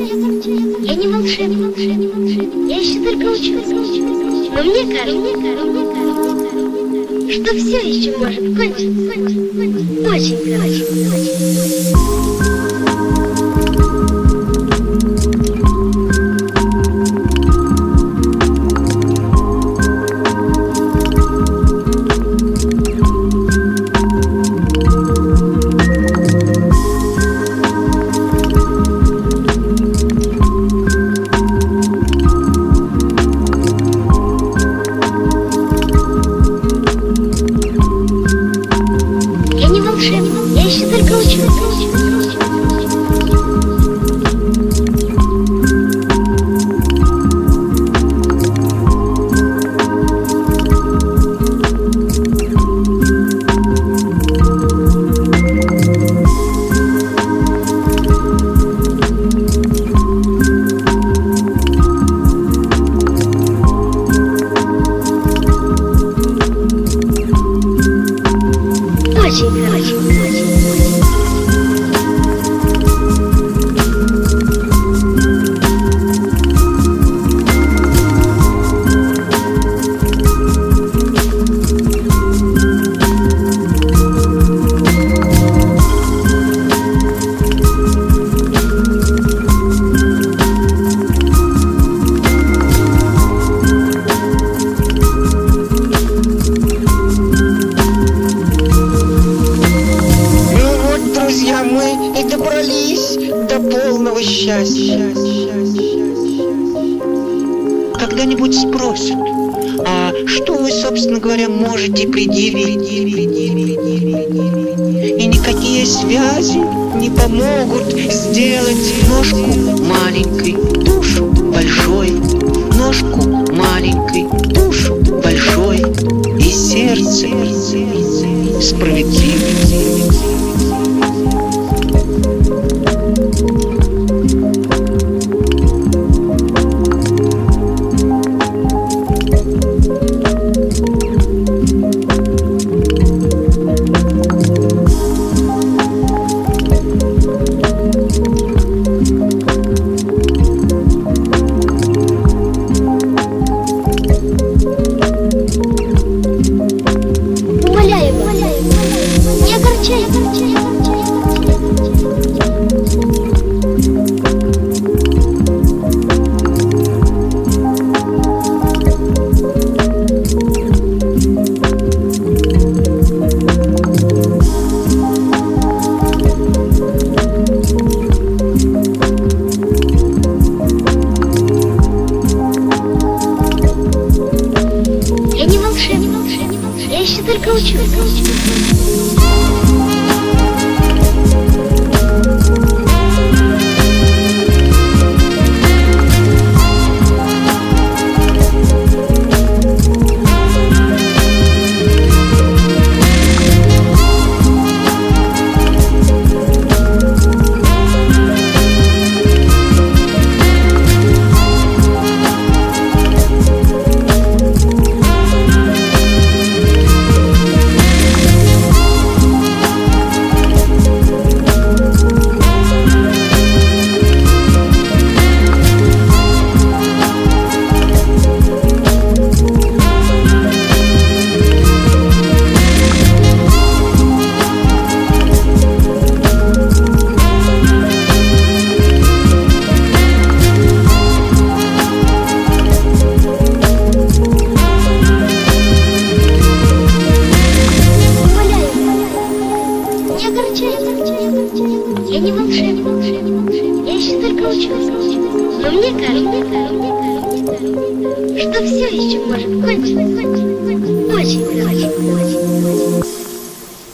Я не волшебник. Я еще только учусь. Но мне кажется, что все еще может кончиться. Очень хорошо. Я Когда-нибудь спросят, а что вы, собственно говоря, можете предъявить? И никакие связи не помогут сделать ножку маленькой, душу большой, ножку только учусь. Не волшебник, я еще только учусь. Но мне кажется, что все еще может кончиться. Очень хорошо.